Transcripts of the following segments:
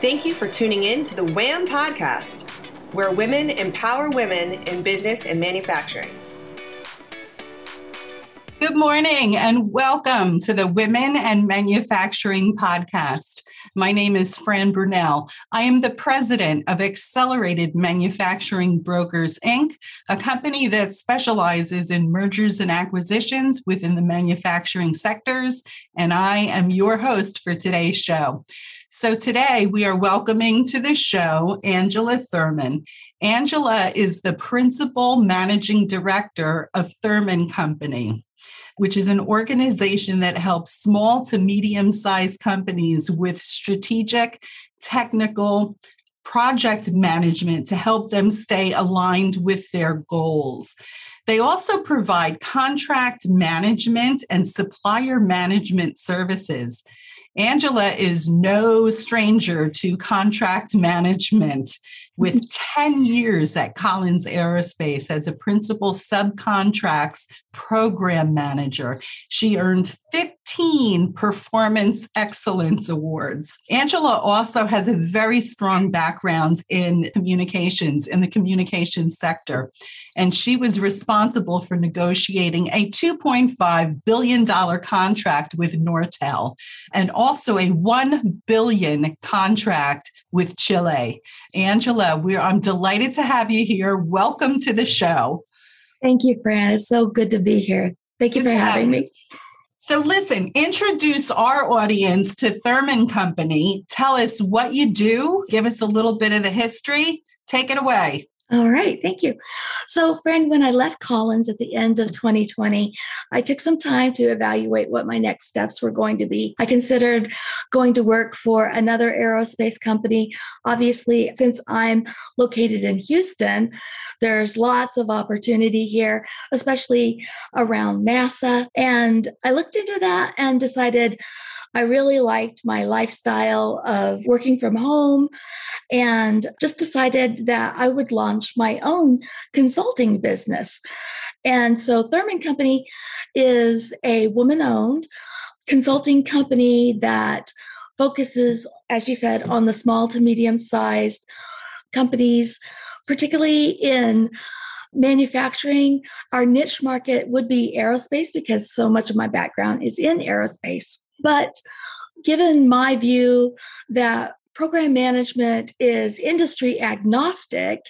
Thank you for tuning in to the WHAM podcast, where women empower women in business and manufacturing. Good morning and welcome to the Women and Manufacturing podcast. My name is Fran Brunell. I am the president of Accelerated Manufacturing Brokers, Inc., a company that specializes in mergers and acquisitions within the manufacturing sectors. And I am your host for today's show. So today we are welcoming to the show Angela Thurman. Angela is the principal managing director of Thurman Company which is an organization that helps small to medium sized companies with strategic, technical, project management to help them stay aligned with their goals. They also provide contract management and supplier management services. Angela is no stranger to contract management with 10 years at Collins Aerospace as a principal subcontracts program manager. She earned 15 Performance Excellence Awards. Angela also has a very strong background in communications, in the communications sector. And she was responsible for negotiating a $2.5 billion contract with Nortel and also a 1 billion contract with Chile. Angela, we're, I'm delighted to have you here. Welcome to the show. Thank you, Fran. It's so good to be here. Thank you good for having me. So, listen, introduce our audience to Thurman Company. Tell us what you do, give us a little bit of the history. Take it away. All right, thank you. So, Fran, when I left Collins at the end of 2020, I took some time to evaluate what my next steps were going to be. I considered going to work for another aerospace company. Obviously, since I'm located in Houston, there's lots of opportunity here, especially around NASA. And I looked into that and decided I really liked my lifestyle of working from home and just decided that I would launch my own consulting business. And so Thurman Company is a woman owned consulting company that focuses, as you said, on the small to medium sized companies, particularly in manufacturing. Our niche market would be aerospace because so much of my background is in aerospace. But given my view that program management is industry agnostic,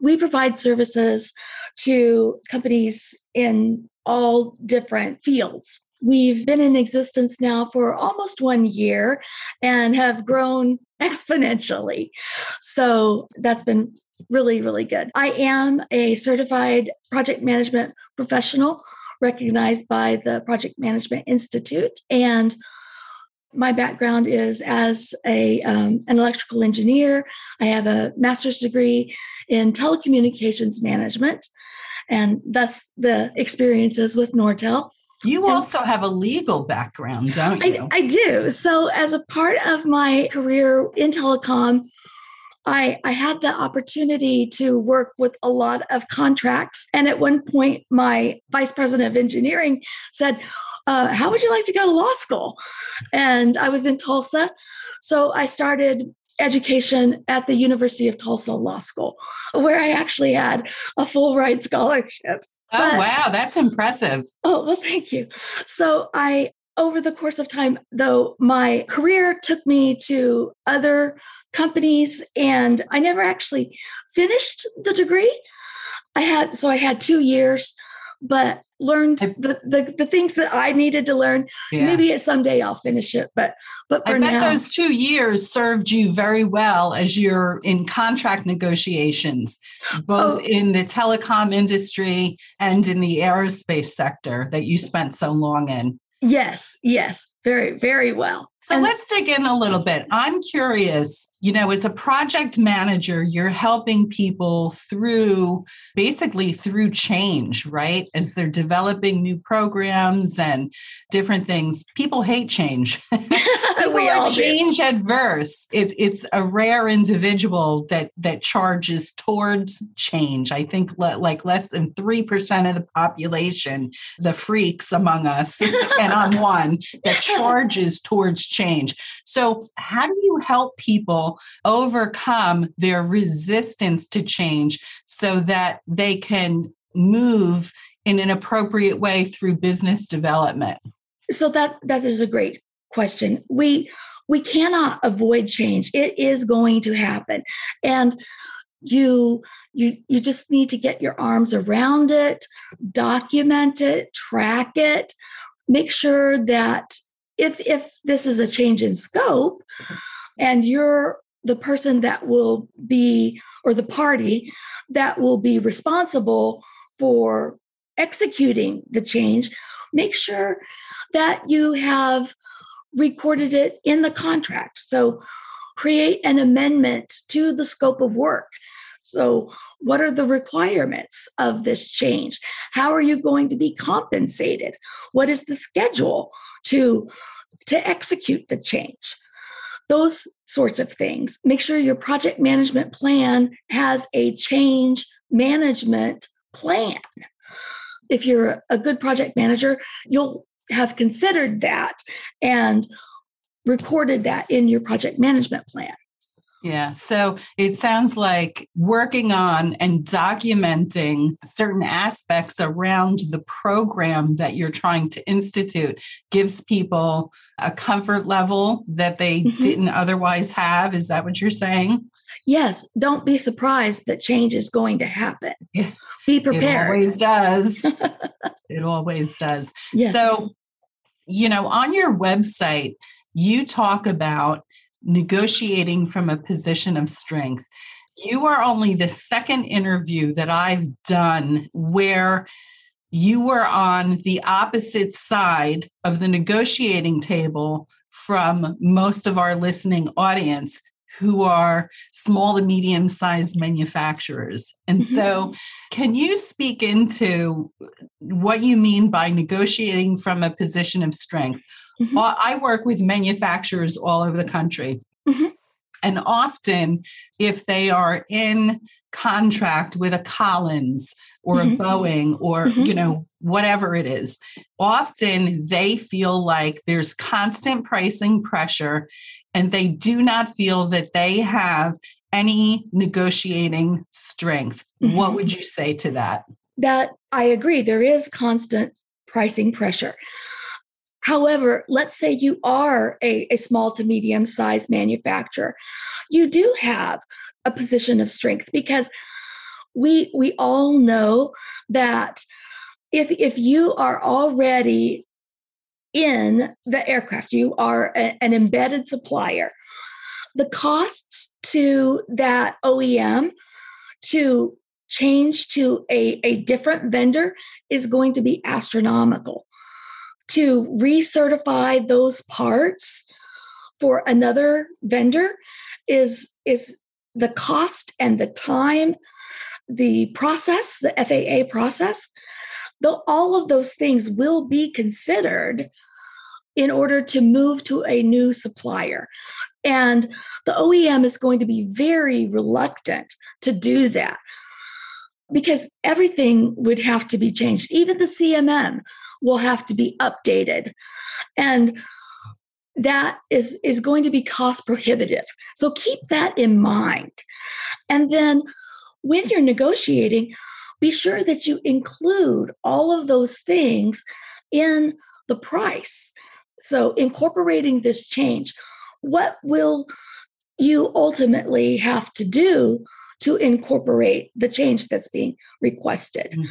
we provide services to companies in all different fields. We've been in existence now for almost one year and have grown exponentially. So that's been really, really good. I am a certified project management professional recognized by the Project Management Institute. And my background is as a um, an electrical engineer. I have a master's degree in telecommunications management, and thus the experiences with Nortel. You and also have a legal background, don't you? I, I do. So, as a part of my career in telecom, I, I had the opportunity to work with a lot of contracts. And at one point, my vice president of engineering said, uh, How would you like to go to law school? And I was in Tulsa. So I started education at the University of Tulsa Law School, where I actually had a full ride scholarship. Oh, but, wow, that's impressive. Oh, well, thank you. So I over the course of time, though, my career took me to other companies and I never actually finished the degree. I had, so I had two years, but learned the, the, the things that I needed to learn. Yeah. Maybe someday I'll finish it, but but for I bet now, those two years served you very well as you're in contract negotiations, both oh, in the telecom industry and in the aerospace sector that you spent so long in. Yes, yes, very, very well. So and let's dig in a little bit. I'm curious, you know, as a project manager, you're helping people through basically through change, right? As they're developing new programs and different things. People hate change. we are change adverse. It, it's a rare individual that that charges towards change. I think le- like less than 3% of the population, the freaks among us, and I'm one, that charges towards change. So, how do you help people overcome their resistance to change so that they can move in an appropriate way through business development? So that that is a great question. We we cannot avoid change. It is going to happen. And you you you just need to get your arms around it, document it, track it, make sure that if if this is a change in scope and you're the person that will be or the party that will be responsible for executing the change make sure that you have recorded it in the contract. So create an amendment to the scope of work so, what are the requirements of this change? How are you going to be compensated? What is the schedule to, to execute the change? Those sorts of things. Make sure your project management plan has a change management plan. If you're a good project manager, you'll have considered that and recorded that in your project management plan. Yeah. So it sounds like working on and documenting certain aspects around the program that you're trying to institute gives people a comfort level that they mm-hmm. didn't otherwise have. Is that what you're saying? Yes. Don't be surprised that change is going to happen. Yeah. Be prepared. It always does. it always does. Yes. So, you know, on your website, you talk about negotiating from a position of strength. You are only the second interview that I've done where you were on the opposite side of the negotiating table from most of our listening audience who are small to medium sized manufacturers. And mm-hmm. so, can you speak into what you mean by negotiating from a position of strength? Mm-hmm. I work with manufacturers all over the country. Mm-hmm. And often, if they are in contract with a Collins or mm-hmm. a Boeing or, mm-hmm. you know, whatever it is, often they feel like there's constant pricing pressure and they do not feel that they have any negotiating strength. What mm-hmm. would you say to that? That I agree. There is constant pricing pressure. However, let's say you are a, a small to medium sized manufacturer, you do have a position of strength because we we all know that if if you are already in the aircraft, you are a, an embedded supplier. The costs to that OEM to change to a, a different vendor is going to be astronomical to recertify those parts for another vendor is is the cost and the time the process the faa process though all of those things will be considered in order to move to a new supplier and the oem is going to be very reluctant to do that because everything would have to be changed. Even the CMM will have to be updated. And that is, is going to be cost prohibitive. So keep that in mind. And then when you're negotiating, be sure that you include all of those things in the price. So incorporating this change, what will you ultimately have to do to incorporate the change that's being requested. Mm-hmm.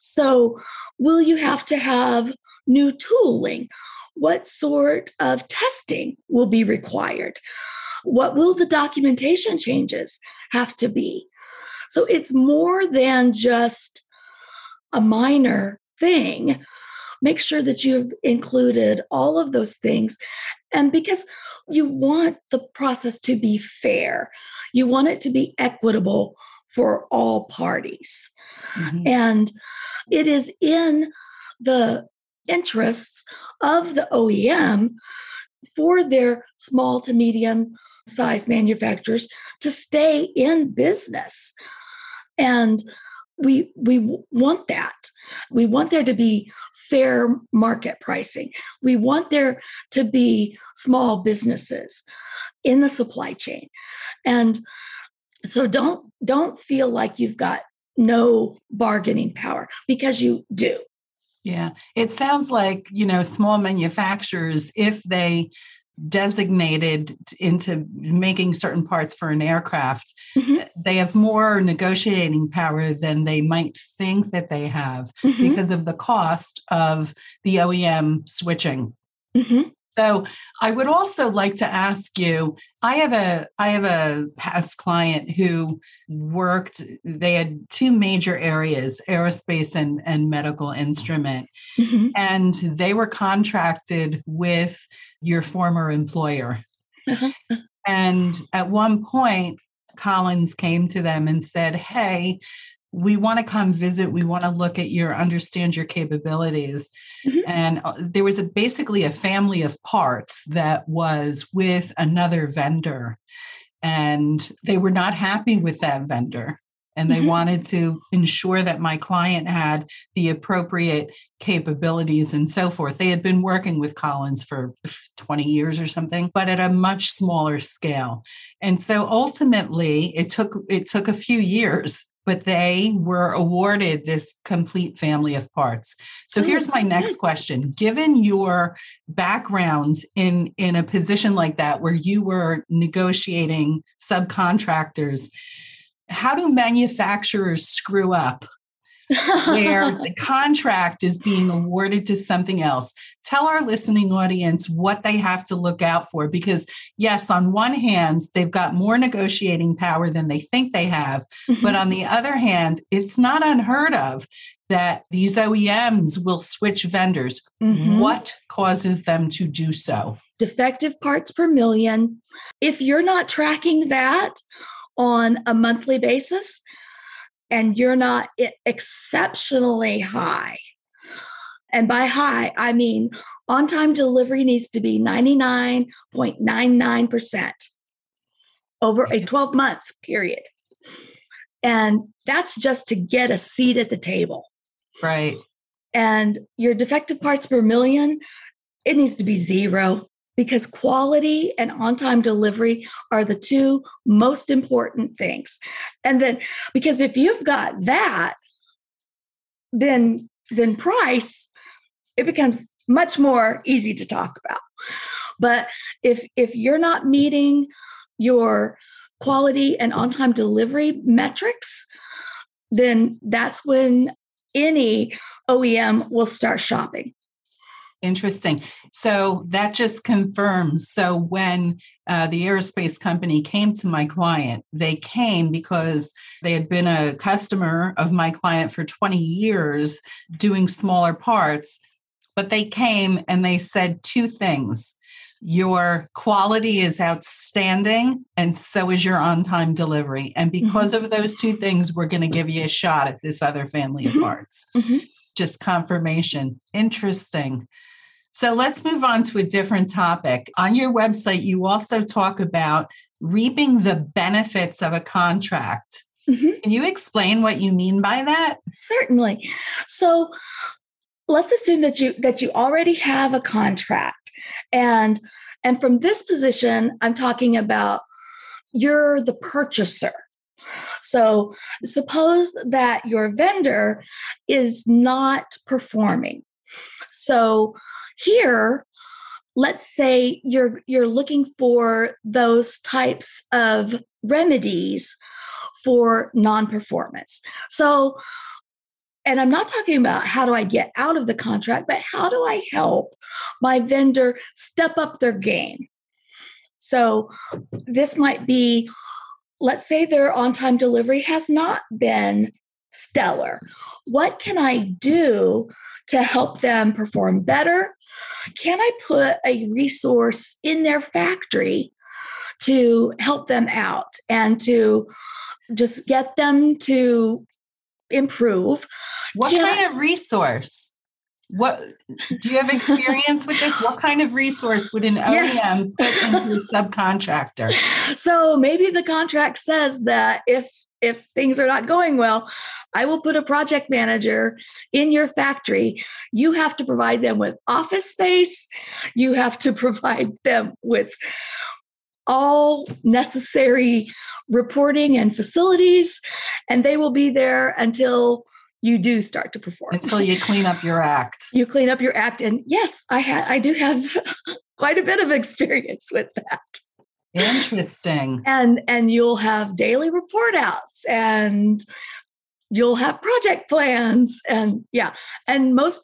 So, will you have to have new tooling? What sort of testing will be required? What will the documentation changes have to be? So, it's more than just a minor thing. Make sure that you've included all of those things. And because you want the process to be fair, you want it to be equitable for all parties. Mm-hmm. And it is in the interests of the OEM for their small to medium size manufacturers to stay in business. And we we want that. We want there to be fair market pricing. We want there to be small businesses in the supply chain. And so don't don't feel like you've got no bargaining power because you do. Yeah. It sounds like, you know, small manufacturers if they designated into making certain parts for an aircraft, mm-hmm. they have more negotiating power than they might think that they have mm-hmm. because of the cost of the OEM switching. Mm-hmm. So I would also like to ask you, I have a I have a past client who worked, they had two major areas, aerospace and, and medical instrument. Mm-hmm. And they were contracted with your former employer. Uh-huh. And at one point, Collins came to them and said, Hey, we want to come visit we want to look at your understand your capabilities mm-hmm. and uh, there was a basically a family of parts that was with another vendor and they were not happy with that vendor and they mm-hmm. wanted to ensure that my client had the appropriate capabilities and so forth. They had been working with Collins for 20 years or something, but at a much smaller scale. And so ultimately it took it took a few years but they were awarded this complete family of parts. So hmm, here's my next question. Given your backgrounds in, in a position like that, where you were negotiating subcontractors, how do manufacturers screw up where the contract is being awarded to something else. Tell our listening audience what they have to look out for because, yes, on one hand, they've got more negotiating power than they think they have. Mm-hmm. But on the other hand, it's not unheard of that these OEMs will switch vendors. Mm-hmm. What causes them to do so? Defective parts per million. If you're not tracking that on a monthly basis, and you're not exceptionally high. And by high, I mean on time delivery needs to be 99.99% over a 12 month period. And that's just to get a seat at the table. Right. And your defective parts per million, it needs to be zero because quality and on time delivery are the two most important things. And then, because if you've got that, then then price it becomes much more easy to talk about but if if you're not meeting your quality and on time delivery metrics then that's when any OEM will start shopping Interesting. So that just confirms. So when uh, the aerospace company came to my client, they came because they had been a customer of my client for 20 years doing smaller parts. But they came and they said two things your quality is outstanding and so is your on time delivery and because mm-hmm. of those two things we're going to give you a shot at this other family of mm-hmm. parts mm-hmm. Just confirmation interesting so let's move on to a different topic. On your website, you also talk about reaping the benefits of a contract. Mm-hmm. Can you explain what you mean by that? Certainly. So let's assume that you that you already have a contract and and from this position I'm talking about you're the purchaser. So suppose that your vendor is not performing. So here, let's say you're you're looking for those types of remedies for non-performance. So and I'm not talking about how do I get out of the contract, but how do I help my vendor step up their game? So this might be let's say their on time delivery has not been stellar. What can I do to help them perform better? Can I put a resource in their factory to help them out and to just get them to improve? What can kind I, of resource? What do you have experience with this? What kind of resource would an OEM yes. put into a subcontractor? So maybe the contract says that if if things are not going well, I will put a project manager in your factory. You have to provide them with office space. You have to provide them with all necessary reporting and facilities, and they will be there until you do start to perform. Until you clean up your act. you clean up your act. And yes, I had I do have quite a bit of experience with that. Interesting. And and you'll have daily report outs and you'll have project plans and yeah. And most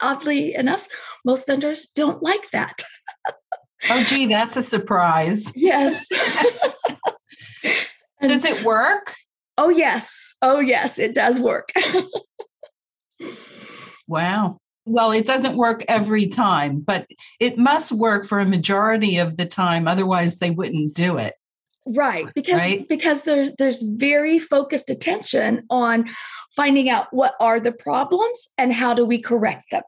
oddly enough, most vendors don't like that. oh gee, that's a surprise. Yes. Does it work? Oh yes. Oh yes, it does work. wow. Well, it doesn't work every time, but it must work for a majority of the time. Otherwise, they wouldn't do it. Right, because right? because there's there's very focused attention on finding out what are the problems and how do we correct them.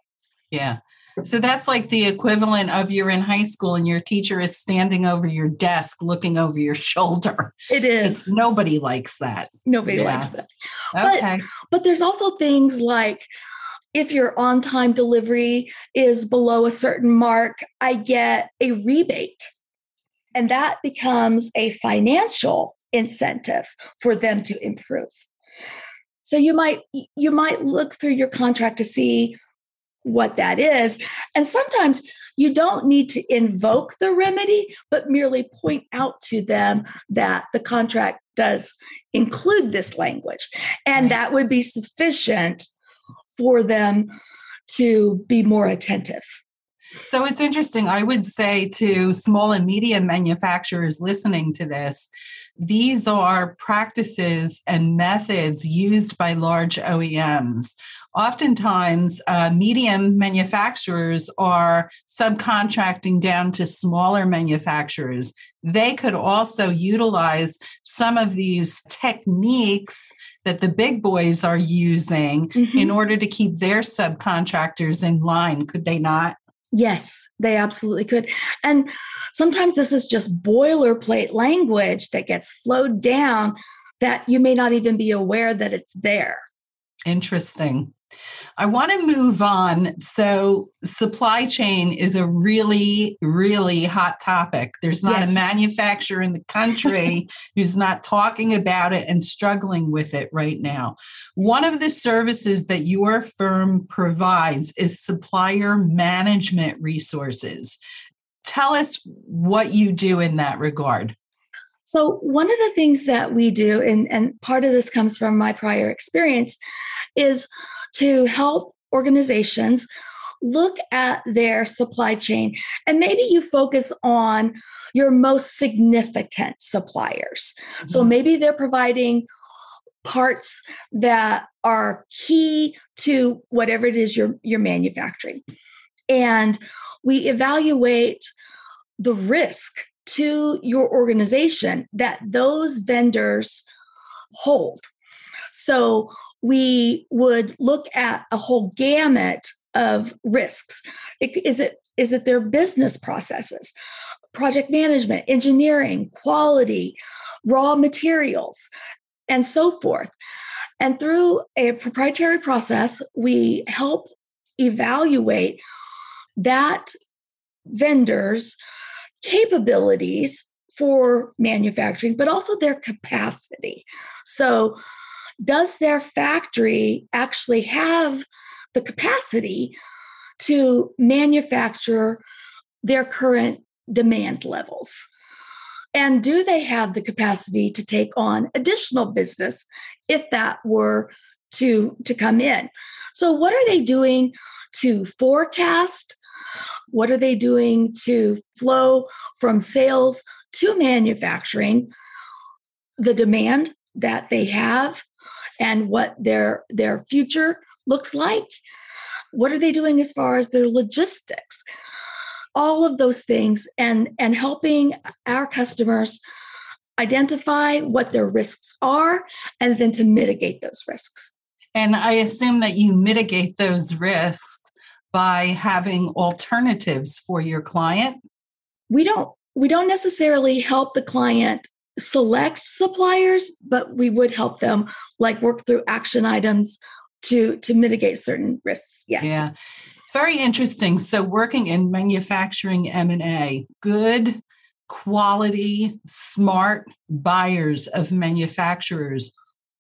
Yeah. So that's like the equivalent of you're in high school and your teacher is standing over your desk looking over your shoulder. It is. It's, nobody likes that. Nobody yeah. likes that. Okay. But, but there's also things like if your on time delivery is below a certain mark, I get a rebate. And that becomes a financial incentive for them to improve. So you might you might look through your contract to see what that is. And sometimes you don't need to invoke the remedy, but merely point out to them that the contract does include this language. And that would be sufficient for them to be more attentive. So it's interesting. I would say to small and medium manufacturers listening to this, these are practices and methods used by large OEMs. Oftentimes, uh, medium manufacturers are subcontracting down to smaller manufacturers. They could also utilize some of these techniques that the big boys are using mm-hmm. in order to keep their subcontractors in line, could they not? Yes, they absolutely could. And sometimes this is just boilerplate language that gets flowed down that you may not even be aware that it's there. Interesting. I want to move on. So, supply chain is a really, really hot topic. There's not yes. a manufacturer in the country who's not talking about it and struggling with it right now. One of the services that your firm provides is supplier management resources. Tell us what you do in that regard. So, one of the things that we do, and, and part of this comes from my prior experience, is to help organizations look at their supply chain and maybe you focus on your most significant suppliers. Mm-hmm. So maybe they're providing parts that are key to whatever it is you're, you're manufacturing. And we evaluate the risk to your organization that those vendors hold. So we would look at a whole gamut of risks. Is it is it their business processes, project management, engineering, quality, raw materials, and so forth. And through a proprietary process, we help evaluate that vendor's capabilities for manufacturing, but also their capacity. So, does their factory actually have the capacity to manufacture their current demand levels? And do they have the capacity to take on additional business if that were to, to come in? So, what are they doing to forecast? What are they doing to flow from sales to manufacturing? The demand that they have and what their their future looks like. What are they doing as far as their logistics? All of those things and and helping our customers identify what their risks are and then to mitigate those risks. And i assume that you mitigate those risks by having alternatives for your client? We don't we don't necessarily help the client select suppliers, but we would help them like work through action items to to mitigate certain risks. Yes. Yeah. It's very interesting. So working in manufacturing M&A, good quality, smart buyers of manufacturers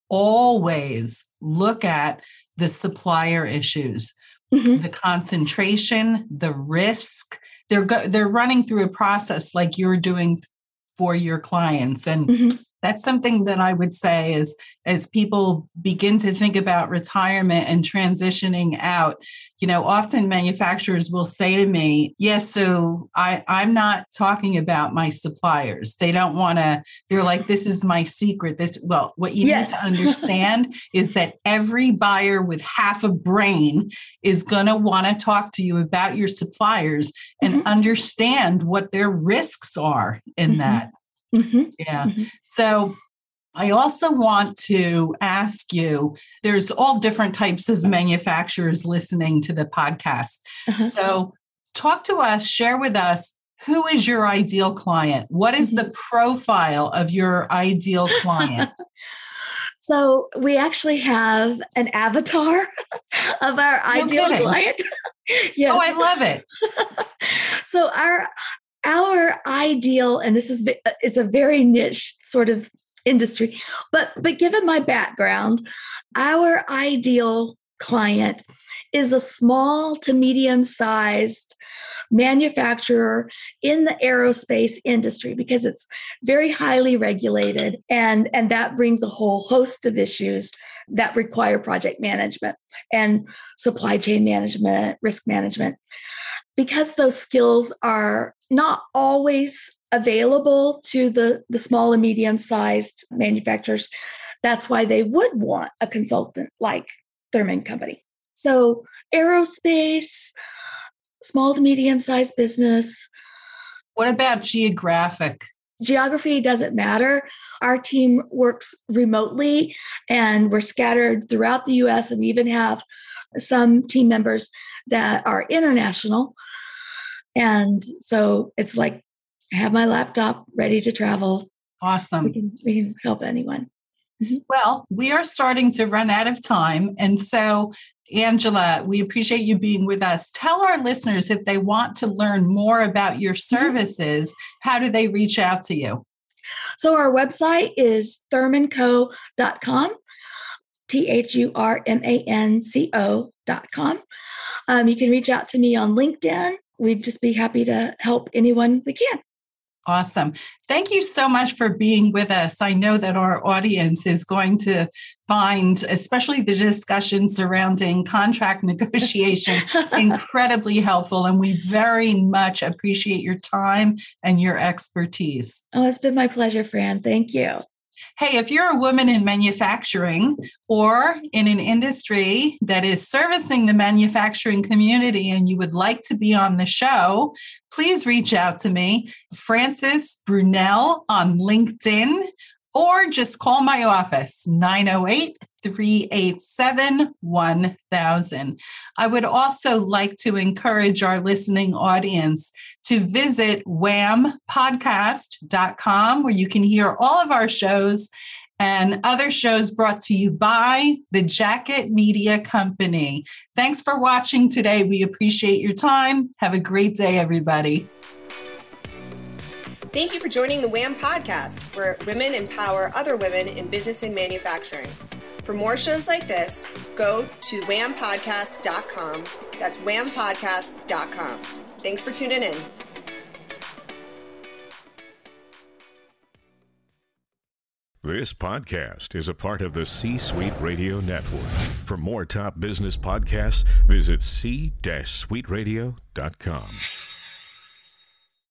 always look at the supplier issues, mm-hmm. the concentration, the risk. They're go- they're running through a process like you're doing for your clients and mm-hmm that's something that I would say is as people begin to think about retirement and transitioning out, you know, often manufacturers will say to me, Yes, so I, I'm not talking about my suppliers. They don't want to, they're like, This is my secret. This, well, what you yes. need to understand is that every buyer with half a brain is going to want to talk to you about your suppliers and mm-hmm. understand what their risks are in mm-hmm. that. Mm-hmm. Yeah. Mm-hmm. So I also want to ask you there's all different types of manufacturers listening to the podcast. Uh-huh. So talk to us, share with us who is your ideal client? What is the mm-hmm. profile of your ideal client? so we actually have an avatar of our no ideal kidding. client. yes. Oh, I love it. so our our ideal and this is uh, it's a very niche sort of industry but but given my background our ideal client is a small to medium sized manufacturer in the aerospace industry because it's very highly regulated and and that brings a whole host of issues that require project management and supply chain management risk management because those skills are not always available to the, the small and medium sized manufacturers, that's why they would want a consultant like Thurman Company. So, aerospace, small to medium sized business. What about geographic? Geography doesn't matter. Our team works remotely and we're scattered throughout the US, and we even have some team members that are international. And so it's like I have my laptop ready to travel. Awesome. We can, we can help anyone. Mm-hmm. Well, we are starting to run out of time. And so, Angela, we appreciate you being with us. Tell our listeners if they want to learn more about your mm-hmm. services, how do they reach out to you? So, our website is thurmanco.com. T H U R M A N C O dot com. Um, you can reach out to me on LinkedIn. We'd just be happy to help anyone we can. Awesome. Thank you so much for being with us. I know that our audience is going to find, especially the discussion surrounding contract negotiation, incredibly helpful. And we very much appreciate your time and your expertise. Oh, it's been my pleasure, Fran. Thank you. Hey, if you're a woman in manufacturing or in an industry that is servicing the manufacturing community and you would like to be on the show, please reach out to me, Francis Brunell on LinkedIn, or just call my office, 908 387 1000. I would also like to encourage our listening audience to visit whampodcast.com where you can hear all of our shows and other shows brought to you by the Jacket Media Company. Thanks for watching today. We appreciate your time. Have a great day, everybody. Thank you for joining the WHAM podcast, where women empower other women in business and manufacturing. For more shows like this, go to whampodcast.com. That's whampodcast.com. Thanks for tuning in. This podcast is a part of the C Suite Radio Network. For more top business podcasts, visit c-suiteradio.com.